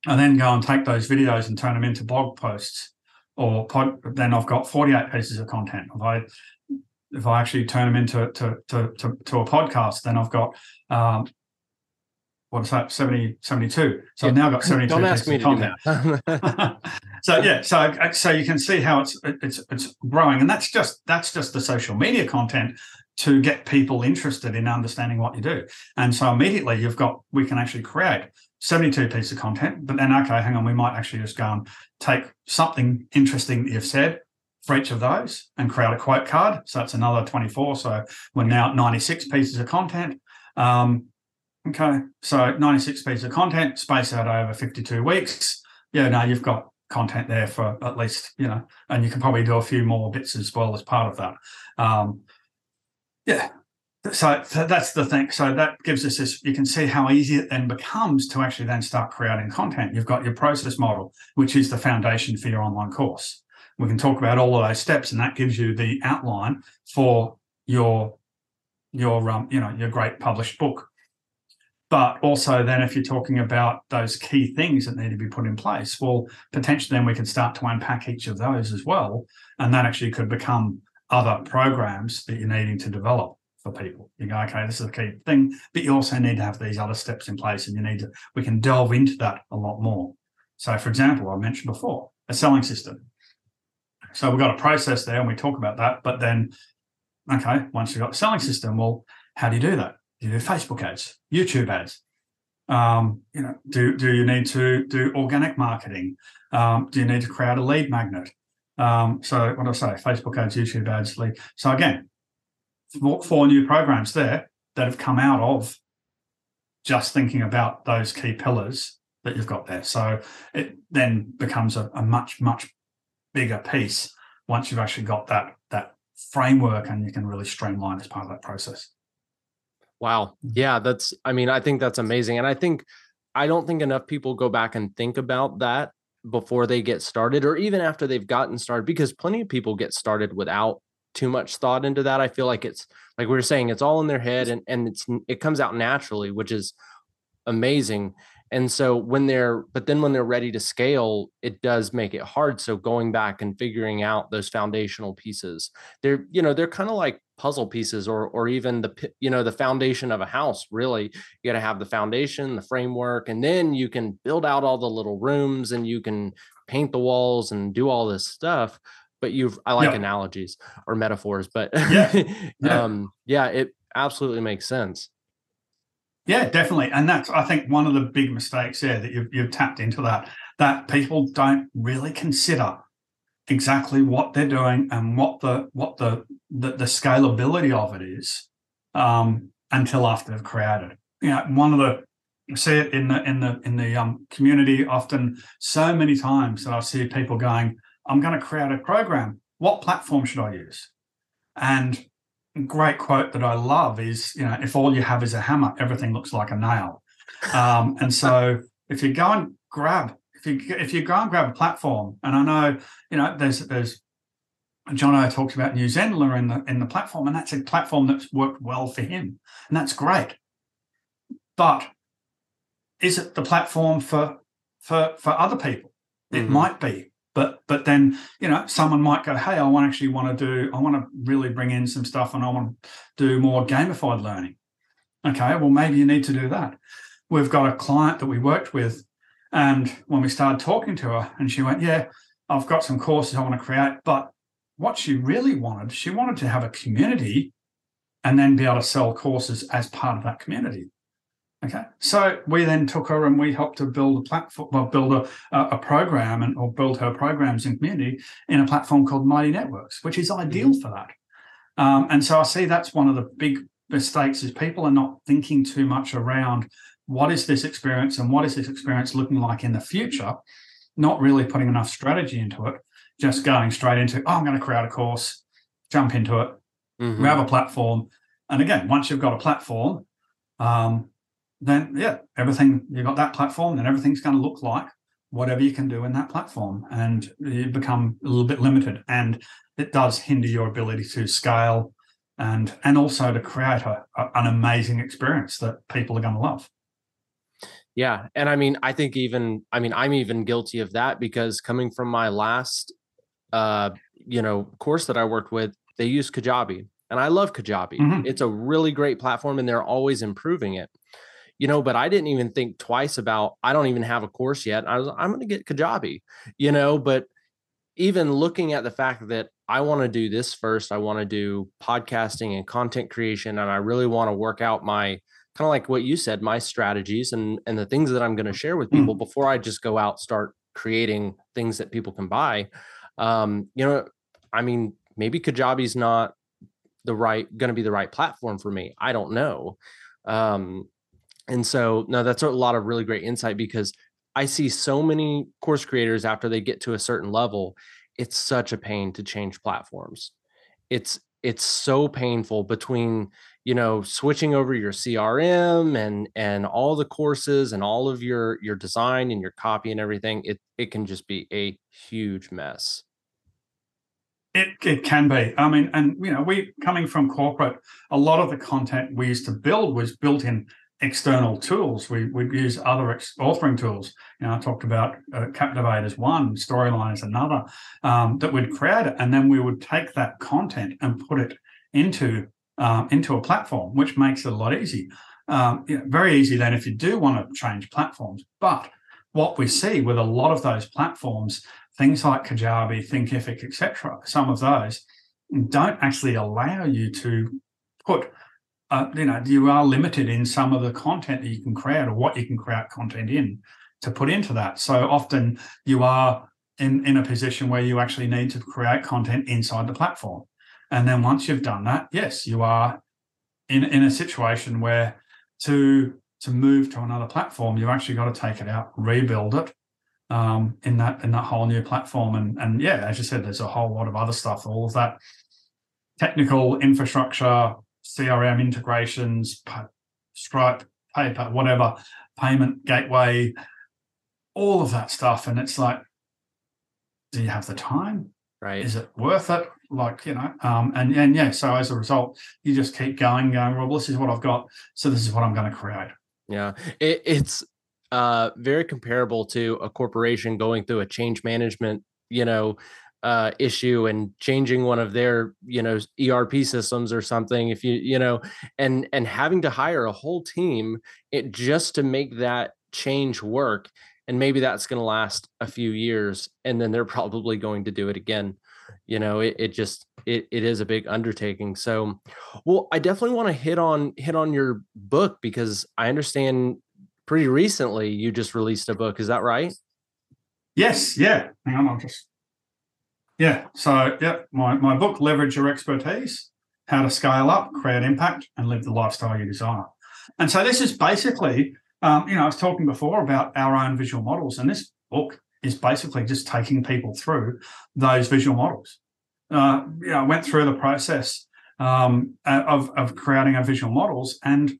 and then go and take those videos and turn them into blog posts or pod, then I've got 48 pieces of content. If I if I actually turn them into to, to, to, to a podcast, then I've got um, what's that 70 72 so yeah. i've now got 72 don't ask me to content. do that so yeah so so you can see how it's it's it's growing and that's just that's just the social media content to get people interested in understanding what you do and so immediately you've got we can actually create 72 pieces of content, but then, okay, hang on, we might actually just go and take something interesting that you've said for each of those and create a quote card. So that's another 24. So we're now at 96 pieces of content. Um, okay, so 96 pieces of content spaced out over 52 weeks. Yeah, now you've got content there for at least, you know, and you can probably do a few more bits as well as part of that. Um, yeah, so, that's the thing. So that gives us this. You can see how easy it then becomes to actually then start creating content. You've got your process model, which is the foundation for your online course. We can talk about all of those steps, and that gives you the outline for your your um, you know your great published book. But also, then if you're talking about those key things that need to be put in place, well, potentially then we can start to unpack each of those as well, and that actually could become other programs that you're needing to develop for people. You go, okay, this is a key thing, but you also need to have these other steps in place, and you need to. We can delve into that a lot more. So, for example, I mentioned before a selling system. So we've got a process there, and we talk about that. But then, okay, once you've got the selling system, well, how do you do that? Do you Facebook ads, YouTube ads? Um, you know, do do you need to do organic marketing? Um, do you need to create a lead magnet? Um, so what do I say? Facebook ads, YouTube ads, lead. So again, four new programs there that have come out of just thinking about those key pillars that you've got there. So it then becomes a, a much, much bigger piece once you've actually got that that framework and you can really streamline as part of that process. Wow. Yeah, that's I mean, I think that's amazing. And I think I don't think enough people go back and think about that before they get started or even after they've gotten started because plenty of people get started without too much thought into that. I feel like it's like we were saying, it's all in their head and, and it's it comes out naturally, which is amazing. And so when they're, but then when they're ready to scale, it does make it hard. So going back and figuring out those foundational pieces, they're, you know, they're kind of like puzzle pieces or, or even the, you know, the foundation of a house, really. You got to have the foundation, the framework, and then you can build out all the little rooms and you can paint the walls and do all this stuff. But you've, I like yeah. analogies or metaphors, but yeah. yeah. um, yeah, it absolutely makes sense. Yeah, definitely. And that's, I think, one of the big mistakes there that you've, you've tapped into that, that people don't really consider exactly what they're doing and what the what the the, the scalability of it is um, until after they've created. You know, one of the I see it in the in the in the um, community often so many times that I see people going, "I'm going to create a program. What platform should I use?" And great quote that I love is, you know, if all you have is a hammer, everything looks like a nail. Um, and so if you go and grab, if you if you go and grab a platform, and I know, you know, there's there's John O talks about New Zenler in the in the platform, and that's a platform that's worked well for him, and that's great. But is it the platform for for for other people? It mm-hmm. might be, but but then you know someone might go hey i want actually want to do i want to really bring in some stuff and i want to do more gamified learning. Okay well maybe you need to do that. We've got a client that we worked with and when we started talking to her and she went yeah i've got some courses i want to create but what she really wanted she wanted to have a community and then be able to sell courses as part of that community Okay, so we then took her and we helped her build a platform, well, build a, a program and or build her programs in community in a platform called Mighty Networks, which is ideal mm-hmm. for that. Um, and so I see that's one of the big mistakes is people are not thinking too much around what is this experience and what is this experience looking like in the future, not really putting enough strategy into it, just going straight into, oh, I'm going to create a course, jump into it, mm-hmm. grab a platform. And again, once you've got a platform, um, then yeah, everything you got that platform, then everything's going to look like whatever you can do in that platform, and you become a little bit limited, and it does hinder your ability to scale and and also to create a, a, an amazing experience that people are going to love. Yeah, and I mean, I think even I mean, I'm even guilty of that because coming from my last, uh, you know, course that I worked with, they use Kajabi, and I love Kajabi. Mm-hmm. It's a really great platform, and they're always improving it you know, but I didn't even think twice about, I don't even have a course yet. I was, I'm going to get Kajabi, you know, but even looking at the fact that I want to do this first, I want to do podcasting and content creation, and I really want to work out my kind of like what you said, my strategies and and the things that I'm going to share with people mm. before I just go out start creating things that people can buy. Um, you know, I mean, maybe Kajabi's not the right going to be the right platform for me. I don't know. Um, and so, no, that's a lot of really great insight because I see so many course creators after they get to a certain level, it's such a pain to change platforms. It's it's so painful between you know switching over your crm and and all the courses and all of your your design and your copy and everything it it can just be a huge mess it, it can be. I mean, and you know, we coming from corporate, a lot of the content we used to build was built in external tools. We we use other ex- authoring tools. You know, I talked about uh, Captivate as one, Storyline as another, um, that we'd create it, and then we would take that content and put it into um, into a platform, which makes it a lot easy. Um, very easy then if you do want to change platforms. But what we see with a lot of those platforms, things like Kajabi, Thinkific, etc., some of those don't actually allow you to put uh, you know, you are limited in some of the content that you can create or what you can create content in to put into that. So often you are in, in a position where you actually need to create content inside the platform. And then once you've done that, yes, you are in, in a situation where to to move to another platform, you've actually got to take it out, rebuild it um, in that in that whole new platform. And and yeah, as you said, there's a whole lot of other stuff, all of that technical infrastructure, CRM integrations, Stripe, PayPal, whatever, payment gateway, all of that stuff. And it's like, do you have the time? Right. Is it worth it? Like, you know, um, and and yeah, so as a result, you just keep going, going, well, this is what I've got. So this is what I'm going to create. Yeah. It, it's uh very comparable to a corporation going through a change management, you know, uh, issue and changing one of their you know ERP systems or something if you you know and and having to hire a whole team it just to make that change work and maybe that's going to last a few years and then they're probably going to do it again. You know it, it just it, it is a big undertaking. So well i definitely want to hit on hit on your book because i understand pretty recently you just released a book. Is that right? Yes yeah. Hang on i'll just yeah. So, yeah, my, my book, Leverage Your Expertise How to Scale Up, Create Impact, and Live the Lifestyle You Desire. And so, this is basically, um, you know, I was talking before about our own visual models, and this book is basically just taking people through those visual models. Uh, you know, I went through the process um, of, of creating our visual models and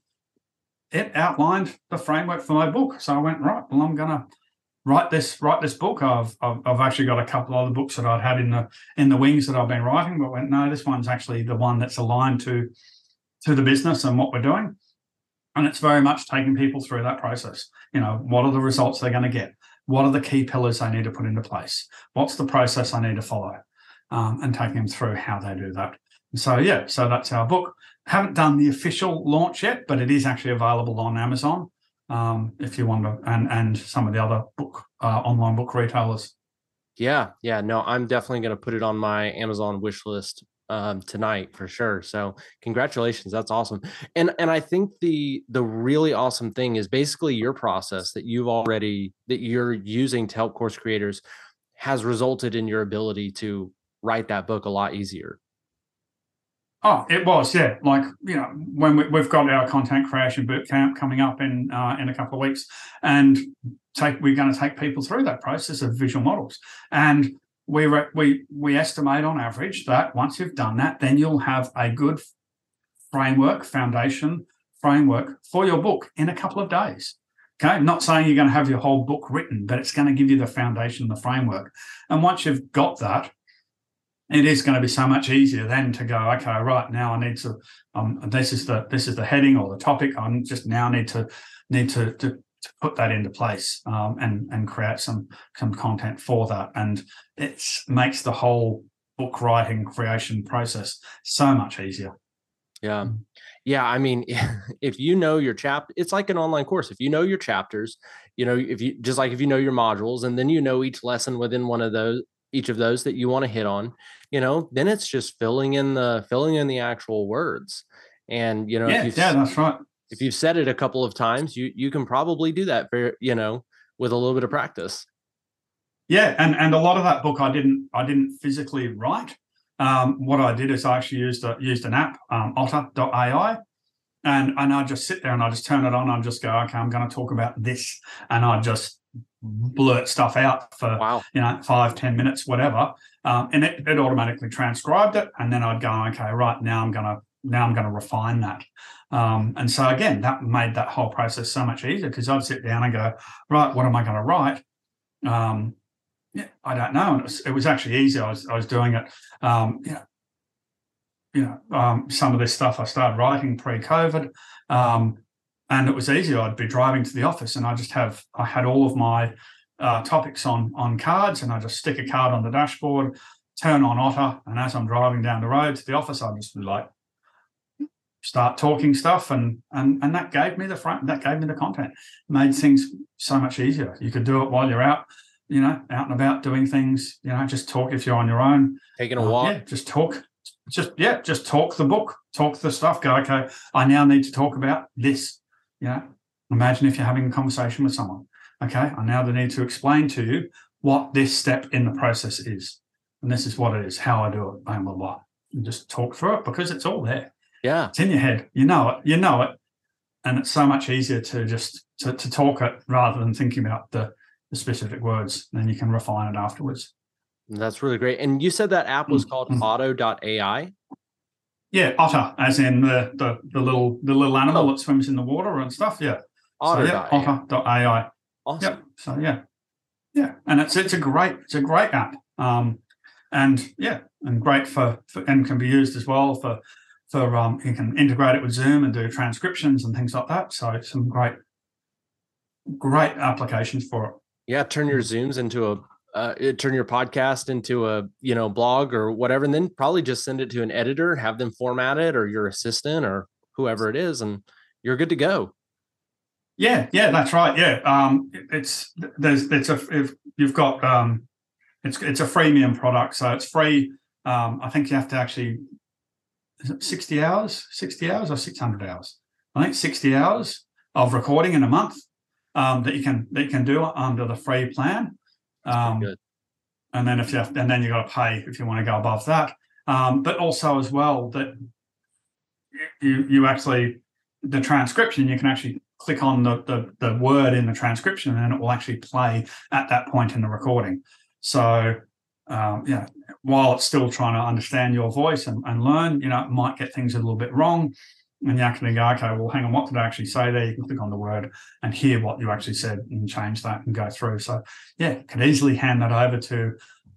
it outlined the framework for my book. So I went, right, well, I'm going to write this write this book. I've, I've, I've actually got a couple of other books that I'd had in the in the wings that I've been writing, but went no, this one's actually the one that's aligned to to the business and what we're doing, and it's very much taking people through that process. You know, what are the results they're going to get? What are the key pillars they need to put into place? What's the process I need to follow? Um, and taking them through how they do that. So yeah, so that's our book. Haven't done the official launch yet, but it is actually available on Amazon um, if you want to, and and some of the other book uh, online book retailers. Yeah, yeah, no, I'm definitely going to put it on my Amazon wish list um, tonight for sure. So congratulations, that's awesome. And and I think the the really awesome thing is basically your process that you've already that you're using to help course creators has resulted in your ability to write that book a lot easier. Oh, it was, yeah. Like you know, when we, have got our content creation boot camp coming up in uh, in a couple of weeks, and take we're going to take people through that process of visual models, and we re, we we estimate on average that once you've done that, then you'll have a good framework, foundation framework for your book in a couple of days. Okay, I'm not saying you're going to have your whole book written, but it's going to give you the foundation, and the framework, and once you've got that, it is going to be so much easier then to go okay right now i need to um this is the this is the heading or the topic. I'm just now need to need to to, to put that into place um, and and create some some content for that. And it makes the whole book writing creation process so much easier. Yeah. Mm. yeah i mean if you know your chapter it's like an online course. If you know your chapters you know if you just like if you know your modules and then you know each lesson within one of those each of those that you want to hit on you know then it's just filling in the filling in the actual words. And you know yeah, yeah that's right. if you've said it a couple of times you you can probably do that for you know with a little bit of practice. Yeah and and a lot of that book i didn't i didn't physically write. Um, what i did is i actually used a, used an app um, otter.ai and and i just sit there and i just turn it on and just go okay i'm going to talk about this and i just blurt stuff out for wow. you know five ten minutes whatever. Um, and it, it automatically transcribed it and then i'd go okay right now i'm gonna now i'm gonna refine that. Um, and so again that made that whole process so much easier because i'd sit down and go right what am i going to write? Um, yeah, i don't know and it was, it was actually easy. I was, I was doing it um, you know, you know um, some of this stuff i started writing pre-covid um, and it was easy. I'd be driving to the office, and I just have I had all of my uh, topics on on cards, and I just stick a card on the dashboard, turn on Otter, and as I'm driving down the road to the office, I just like start talking stuff, and and and that gave me the front that gave me the content, made things so much easier. You could do it while you're out, you know, out and about doing things. You know, just talk if you're on your own, taking a uh, walk. Yeah, just talk. Just yeah, just talk the book, talk the stuff. Go okay. I now need to talk about this you know, imagine if you're having a conversation with someone. Okay, I now need to explain to you what this step in the process is. And this is what it is, how I do it, blah, blah, blah. And just talk through it because it's all there. Yeah. It's in your head. You know it. You know it. And it's so much easier to just to, to talk it rather than thinking about the, the specific words. Then you can refine it afterwards. That's really great. And you said that app was mm-hmm. called mm-hmm. auto.ai. Yeah, otter, as in the the, the little the little animal oh. that swims in the water and stuff. Yeah. Otter. So, yeah, otter.ai. Awesome. Yep. So yeah. Yeah. And it's it's a great, it's a great app. Um and yeah, and great for, for and can be used as well for for um you can integrate it with Zoom and do transcriptions and things like that. So some great great applications for it. Yeah, turn your Zooms into a uh, turn your podcast into a you know blog or whatever, and then probably just send it to an editor, have them format it, or your assistant or whoever it is, and you're good to go. Yeah, yeah, that's right. Yeah, um, it's there's it's a if you've got um, it's it's a freemium product, so it's free. Um, I think you have to actually sixty hours, sixty hours or six hundred hours. I think sixty hours of recording in a month um, that you can that you can do under the free plan. Um, and then if you have, and then you got to pay if you want to go above that. Um, but also as well that you you actually the transcription you can actually click on the, the the word in the transcription and it will actually play at that point in the recording. So um, yeah, while it's still trying to understand your voice and, and learn, you know, it might get things a little bit wrong. And you actually go, okay, well, hang on, what did I actually say there? You can click on the word and hear what you actually said and change that and go through. So yeah, can easily hand that over to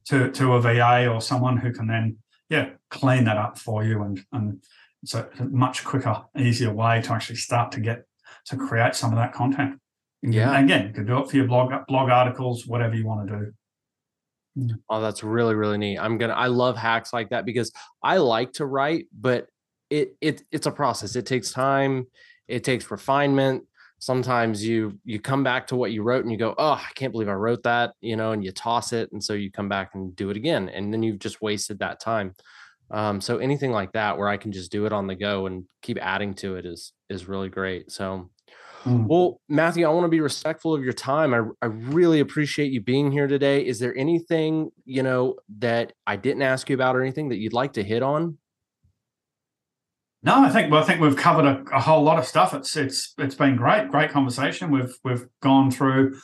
to to a VA or someone who can then yeah clean that up for you and and it's a much quicker, easier way to actually start to get to create some of that content. Yeah. Again, you can do it for your blog blog articles, whatever you want to do. Oh, that's really really neat. I'm gonna. I love hacks like that because I like to write, but it it it's a process. It takes time. It takes refinement. Sometimes you you come back to what you wrote and you go, oh, I can't believe I wrote that, you know, and you toss it, and so you come back and do it again, and then you've just wasted that time. Um, so anything like that where I can just do it on the go and keep adding to it is is really great. So Mm. Well, Matthew, I want to be respectful of your time. I, I really appreciate you being here today. Is there anything, you know, that I didn't ask you about or anything that you'd like to hit on? No, I think well, I think we've covered a, a whole lot of stuff. It's it's it's been great, great conversation. We've we've gone through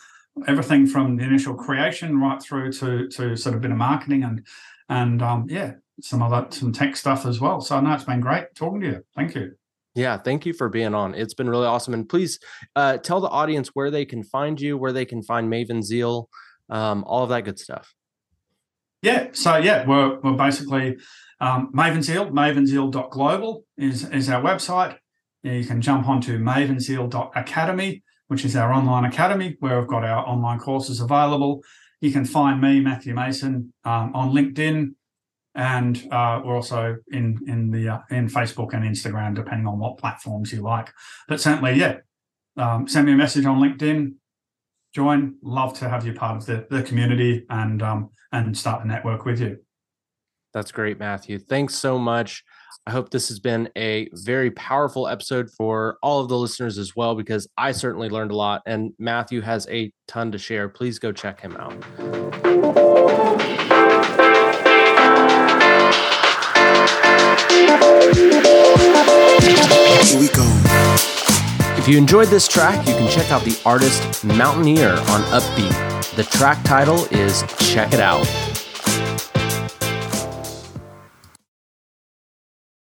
everything from the initial creation right through to to sort of bit of marketing and and um yeah, some other some tech stuff as well. So no, it's been great talking to you. Thank you. Yeah, thank you for being on. It's been really awesome. And please uh, tell the audience where they can find you, where they can find Maven Zeal, um, all of that good stuff. Yeah, so yeah, we're we're basically um, Maven Zeal, mavenzeal.global is is our website. You can jump onto mavenzeal.academy, which is our online academy where we've got our online courses available. You can find me, Matthew Mason, um, on LinkedIn and uh, we're also in in the uh, in Facebook and Instagram, depending on what platforms you like. But certainly, yeah, um, send me a message on LinkedIn. Join. Love to have you part of the the community and um, and start a network with you. That's great, Matthew. Thanks so much. I hope this has been a very powerful episode for all of the listeners as well, because I certainly learned a lot, and Matthew has a ton to share. Please go check him out. Here we go. If you enjoyed this track, you can check out the artist Mountaineer on Uppbeat. The track title is Check It Out.